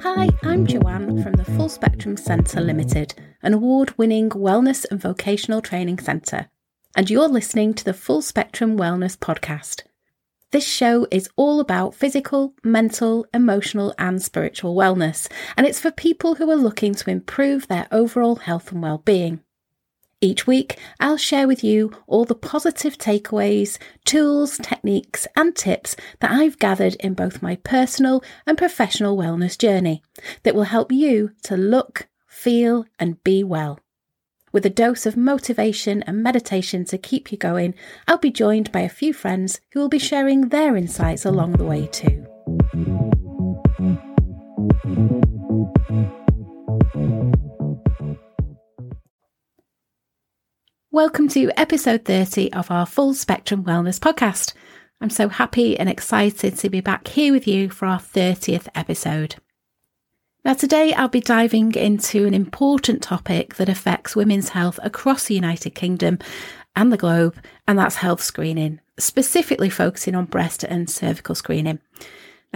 Hi, I'm Joanne from the Full Spectrum Centre Limited, an award winning wellness and vocational training centre, and you're listening to the Full Spectrum Wellness Podcast. This show is all about physical, mental, emotional, and spiritual wellness, and it's for people who are looking to improve their overall health and well-being. Each week, I'll share with you all the positive takeaways, tools, techniques, and tips that I've gathered in both my personal and professional wellness journey that will help you to look, feel, and be well. With a dose of motivation and meditation to keep you going, I'll be joined by a few friends who will be sharing their insights along the way too. Welcome to episode 30 of our Full Spectrum Wellness podcast. I'm so happy and excited to be back here with you for our 30th episode. Now, today I'll be diving into an important topic that affects women's health across the United Kingdom and the globe, and that's health screening, specifically focusing on breast and cervical screening.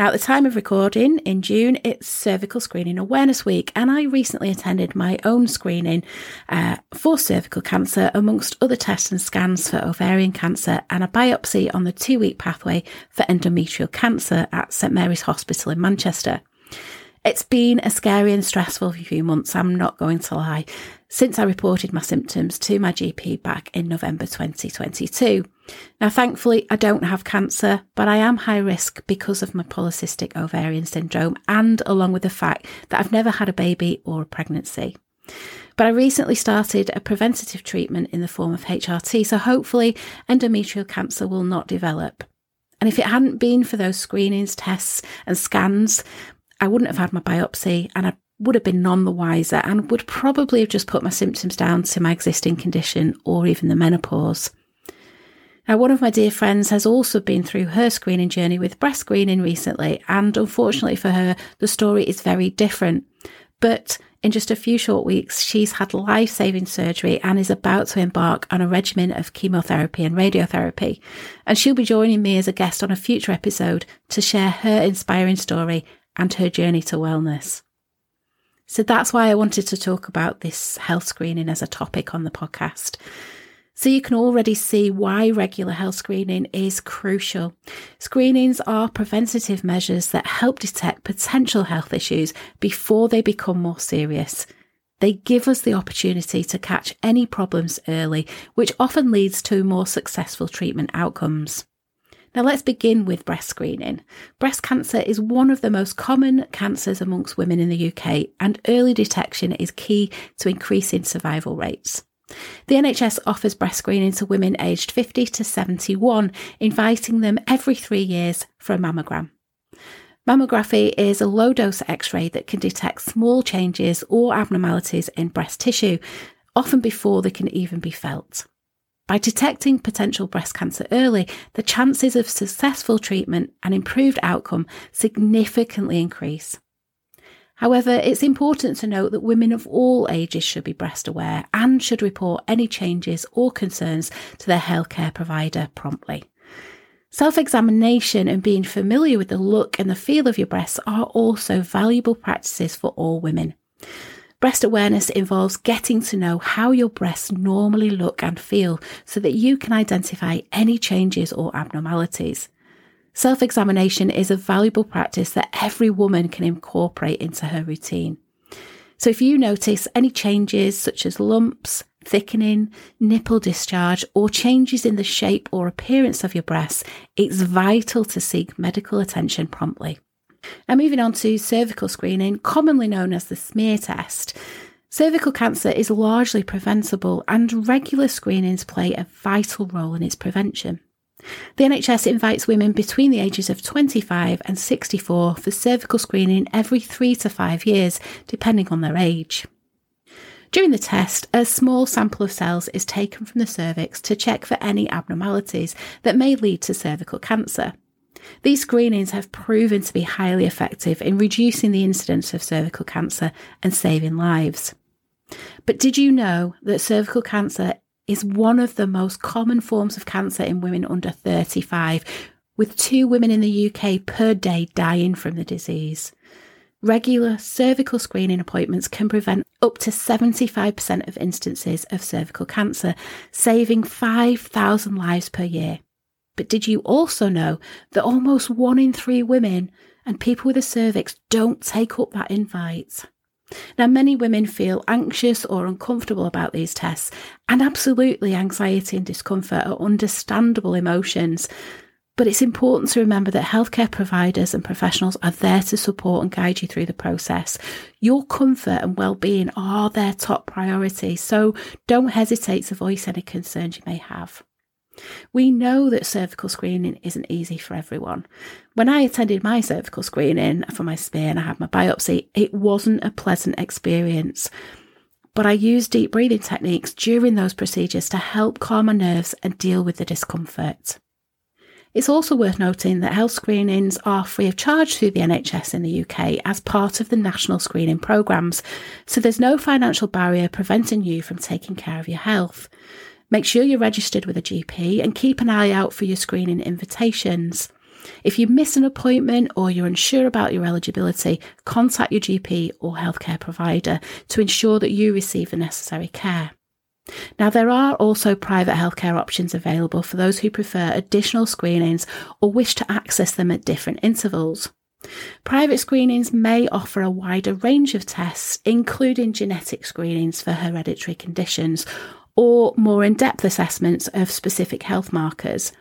Now, at the time of recording in June, it's Cervical Screening Awareness Week, and I recently attended my own screening uh, for cervical cancer, amongst other tests and scans for ovarian cancer, and a biopsy on the two week pathway for endometrial cancer at St Mary's Hospital in Manchester. It's been a scary and stressful few months, I'm not going to lie, since I reported my symptoms to my GP back in November 2022. Now, thankfully, I don't have cancer, but I am high risk because of my polycystic ovarian syndrome and along with the fact that I've never had a baby or a pregnancy. But I recently started a preventative treatment in the form of HRT, so hopefully endometrial cancer will not develop. And if it hadn't been for those screenings, tests, and scans, I wouldn't have had my biopsy and I would have been none the wiser and would probably have just put my symptoms down to my existing condition or even the menopause. Now, one of my dear friends has also been through her screening journey with breast screening recently, and unfortunately for her, the story is very different. But in just a few short weeks, she's had life saving surgery and is about to embark on a regimen of chemotherapy and radiotherapy. And she'll be joining me as a guest on a future episode to share her inspiring story and her journey to wellness. So that's why I wanted to talk about this health screening as a topic on the podcast. So you can already see why regular health screening is crucial. Screenings are preventative measures that help detect potential health issues before they become more serious. They give us the opportunity to catch any problems early, which often leads to more successful treatment outcomes. Now, let's begin with breast screening. Breast cancer is one of the most common cancers amongst women in the UK, and early detection is key to increasing survival rates. The NHS offers breast screening to women aged 50 to 71, inviting them every three years for a mammogram. Mammography is a low dose x ray that can detect small changes or abnormalities in breast tissue, often before they can even be felt. By detecting potential breast cancer early, the chances of successful treatment and improved outcome significantly increase. However, it's important to note that women of all ages should be breast aware and should report any changes or concerns to their healthcare provider promptly. Self examination and being familiar with the look and the feel of your breasts are also valuable practices for all women. Breast awareness involves getting to know how your breasts normally look and feel so that you can identify any changes or abnormalities. Self examination is a valuable practice that every woman can incorporate into her routine. So, if you notice any changes such as lumps, thickening, nipple discharge, or changes in the shape or appearance of your breasts, it's vital to seek medical attention promptly. Now, moving on to cervical screening, commonly known as the smear test. Cervical cancer is largely preventable, and regular screenings play a vital role in its prevention. The NHS invites women between the ages of 25 and 64 for cervical screening every three to five years, depending on their age. During the test, a small sample of cells is taken from the cervix to check for any abnormalities that may lead to cervical cancer. These screenings have proven to be highly effective in reducing the incidence of cervical cancer and saving lives. But did you know that cervical cancer is one of the most common forms of cancer in women under 35, with two women in the UK per day dying from the disease. Regular cervical screening appointments can prevent up to 75% of instances of cervical cancer, saving 5,000 lives per year. But did you also know that almost one in three women and people with a cervix don't take up that invite? Now, many women feel anxious or uncomfortable about these tests, and absolutely anxiety and discomfort are understandable emotions. But it's important to remember that healthcare providers and professionals are there to support and guide you through the process. Your comfort and well-being are their top priority, so don't hesitate to voice any concerns you may have. We know that cervical screening isn't easy for everyone. When I attended my cervical screening for my smear and I had my biopsy, it wasn't a pleasant experience. But I used deep breathing techniques during those procedures to help calm my nerves and deal with the discomfort. It's also worth noting that health screenings are free of charge through the NHS in the UK as part of the national screening programmes, so there's no financial barrier preventing you from taking care of your health. Make sure you're registered with a GP and keep an eye out for your screening invitations. If you miss an appointment or you're unsure about your eligibility, contact your GP or healthcare provider to ensure that you receive the necessary care. Now, there are also private healthcare options available for those who prefer additional screenings or wish to access them at different intervals. Private screenings may offer a wider range of tests, including genetic screenings for hereditary conditions or more in depth assessments of specific health markers.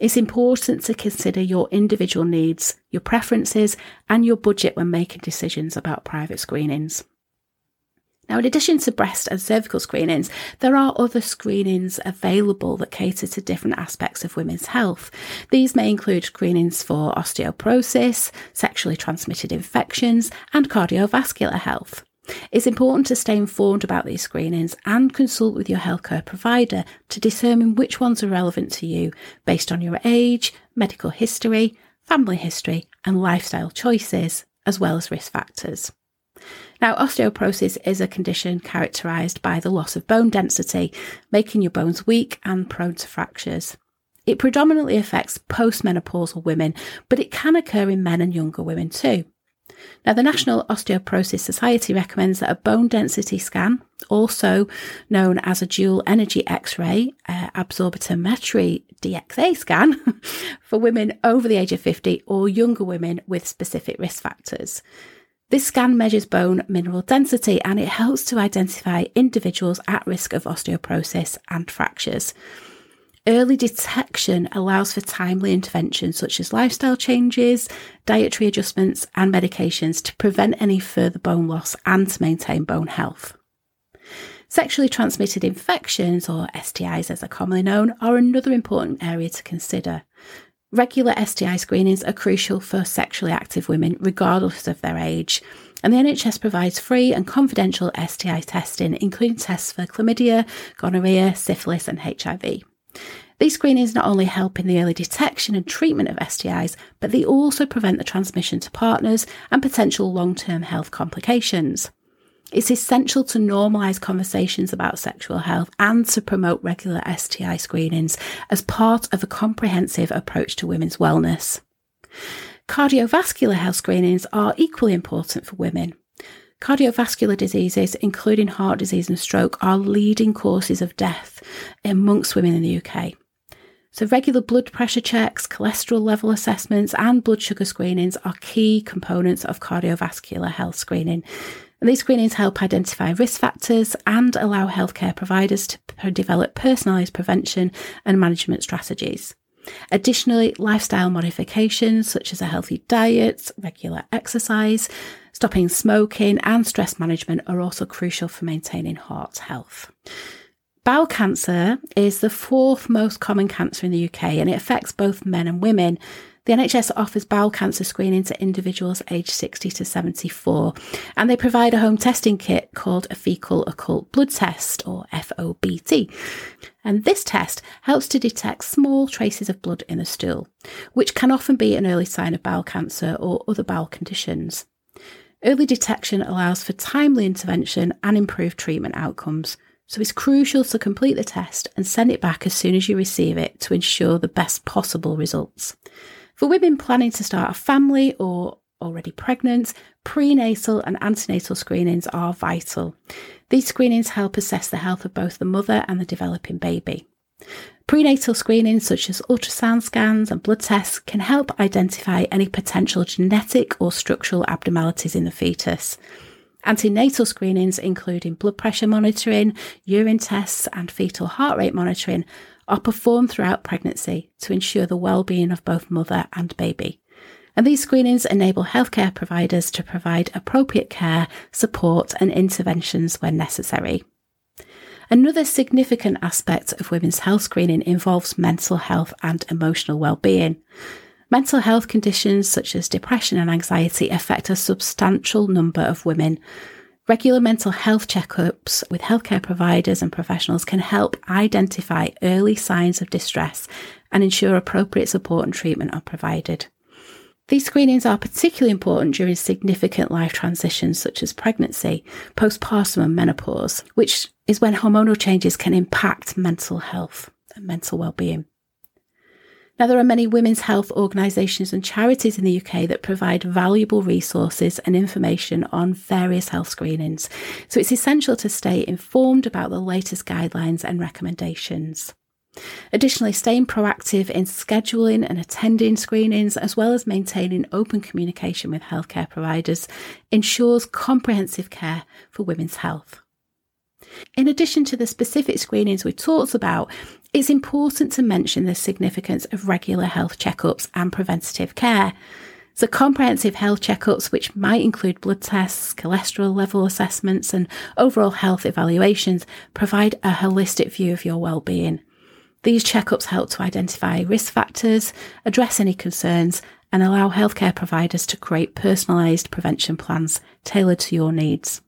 It's important to consider your individual needs, your preferences, and your budget when making decisions about private screenings. Now, in addition to breast and cervical screenings, there are other screenings available that cater to different aspects of women's health. These may include screenings for osteoporosis, sexually transmitted infections, and cardiovascular health. It's important to stay informed about these screenings and consult with your healthcare provider to determine which ones are relevant to you based on your age, medical history, family history, and lifestyle choices, as well as risk factors. Now, osteoporosis is a condition characterised by the loss of bone density, making your bones weak and prone to fractures. It predominantly affects postmenopausal women, but it can occur in men and younger women too. Now, the National Osteoporosis Society recommends that a bone density scan, also known as a dual energy X ray uh, absorptiometry DXA scan, for women over the age of 50 or younger women with specific risk factors. This scan measures bone mineral density and it helps to identify individuals at risk of osteoporosis and fractures. Early detection allows for timely interventions such as lifestyle changes, dietary adjustments, and medications to prevent any further bone loss and to maintain bone health. Sexually transmitted infections, or STIs as they're commonly known, are another important area to consider. Regular STI screenings are crucial for sexually active women, regardless of their age. And the NHS provides free and confidential STI testing, including tests for chlamydia, gonorrhea, syphilis, and HIV. These screenings not only help in the early detection and treatment of STIs, but they also prevent the transmission to partners and potential long term health complications. It's essential to normalise conversations about sexual health and to promote regular STI screenings as part of a comprehensive approach to women's wellness. Cardiovascular health screenings are equally important for women. Cardiovascular diseases, including heart disease and stroke, are leading causes of death amongst women in the UK. So, regular blood pressure checks, cholesterol level assessments, and blood sugar screenings are key components of cardiovascular health screening, and these screenings help identify risk factors and allow healthcare providers to develop personalised prevention and management strategies. Additionally, lifestyle modifications such as a healthy diet, regular exercise, stopping smoking, and stress management are also crucial for maintaining heart health. Bowel cancer is the fourth most common cancer in the UK and it affects both men and women. The NHS offers bowel cancer screening to individuals aged 60 to 74, and they provide a home testing kit called a fecal occult blood test, or FOBT. And this test helps to detect small traces of blood in the stool, which can often be an early sign of bowel cancer or other bowel conditions. Early detection allows for timely intervention and improved treatment outcomes. So it's crucial to complete the test and send it back as soon as you receive it to ensure the best possible results. For women planning to start a family or already pregnant, prenatal and antenatal screenings are vital. These screenings help assess the health of both the mother and the developing baby. Prenatal screenings such as ultrasound scans and blood tests can help identify any potential genetic or structural abnormalities in the fetus. Antenatal screenings, including blood pressure monitoring, urine tests, and fetal heart rate monitoring, are performed throughout pregnancy to ensure the well-being of both mother and baby. And these screenings enable healthcare providers to provide appropriate care, support, and interventions when necessary. Another significant aspect of women's health screening involves mental health and emotional well-being. Mental health conditions such as depression and anxiety affect a substantial number of women. Regular mental health checkups with healthcare providers and professionals can help identify early signs of distress and ensure appropriate support and treatment are provided. These screenings are particularly important during significant life transitions such as pregnancy, postpartum, and menopause, which is when hormonal changes can impact mental health and mental well-being. Now, there are many women's health organisations and charities in the UK that provide valuable resources and information on various health screenings. So it's essential to stay informed about the latest guidelines and recommendations. Additionally, staying proactive in scheduling and attending screenings, as well as maintaining open communication with healthcare providers, ensures comprehensive care for women's health. In addition to the specific screenings we talked about, it's important to mention the significance of regular health checkups and preventative care. So, comprehensive health checkups, which might include blood tests, cholesterol level assessments, and overall health evaluations, provide a holistic view of your well-being. These checkups help to identify risk factors, address any concerns, and allow healthcare providers to create personalised prevention plans tailored to your needs.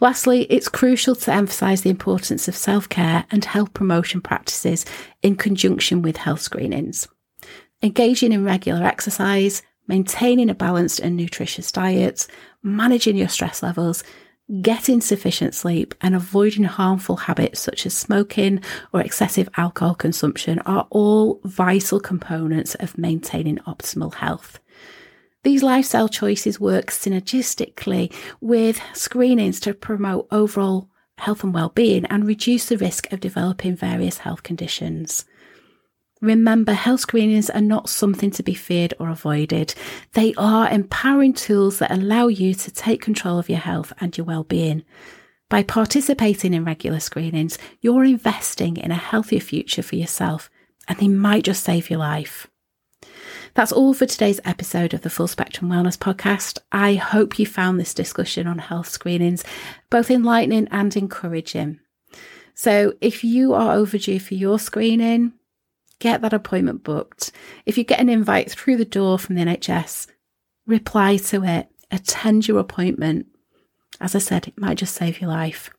Lastly, it's crucial to emphasise the importance of self care and health promotion practices in conjunction with health screenings. Engaging in regular exercise, maintaining a balanced and nutritious diet, managing your stress levels, getting sufficient sleep and avoiding harmful habits such as smoking or excessive alcohol consumption are all vital components of maintaining optimal health. These lifestyle choices work synergistically with screenings to promote overall health and well-being and reduce the risk of developing various health conditions. Remember, health screenings are not something to be feared or avoided. They are empowering tools that allow you to take control of your health and your well-being. By participating in regular screenings, you're investing in a healthier future for yourself, and they might just save your life. That's all for today's episode of the Full Spectrum Wellness Podcast. I hope you found this discussion on health screenings both enlightening and encouraging. So, if you are overdue for your screening, get that appointment booked. If you get an invite through the door from the NHS, reply to it, attend your appointment. As I said, it might just save your life.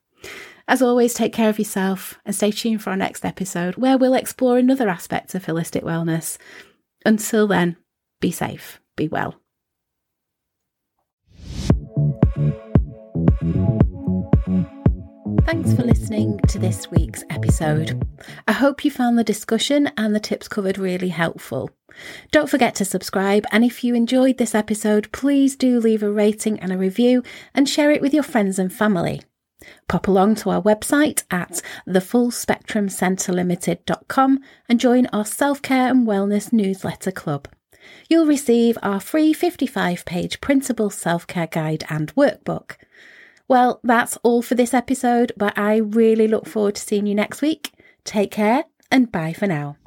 As always, take care of yourself and stay tuned for our next episode where we'll explore another aspect of holistic wellness. Until then, be safe, be well. Thanks for listening to this week's episode. I hope you found the discussion and the tips covered really helpful. Don't forget to subscribe, and if you enjoyed this episode, please do leave a rating and a review and share it with your friends and family. Pop along to our website at thefullspectrumcentrelimited.com and join our self care and wellness newsletter club. You'll receive our free 55 page printable self care guide and workbook. Well, that's all for this episode, but I really look forward to seeing you next week. Take care and bye for now.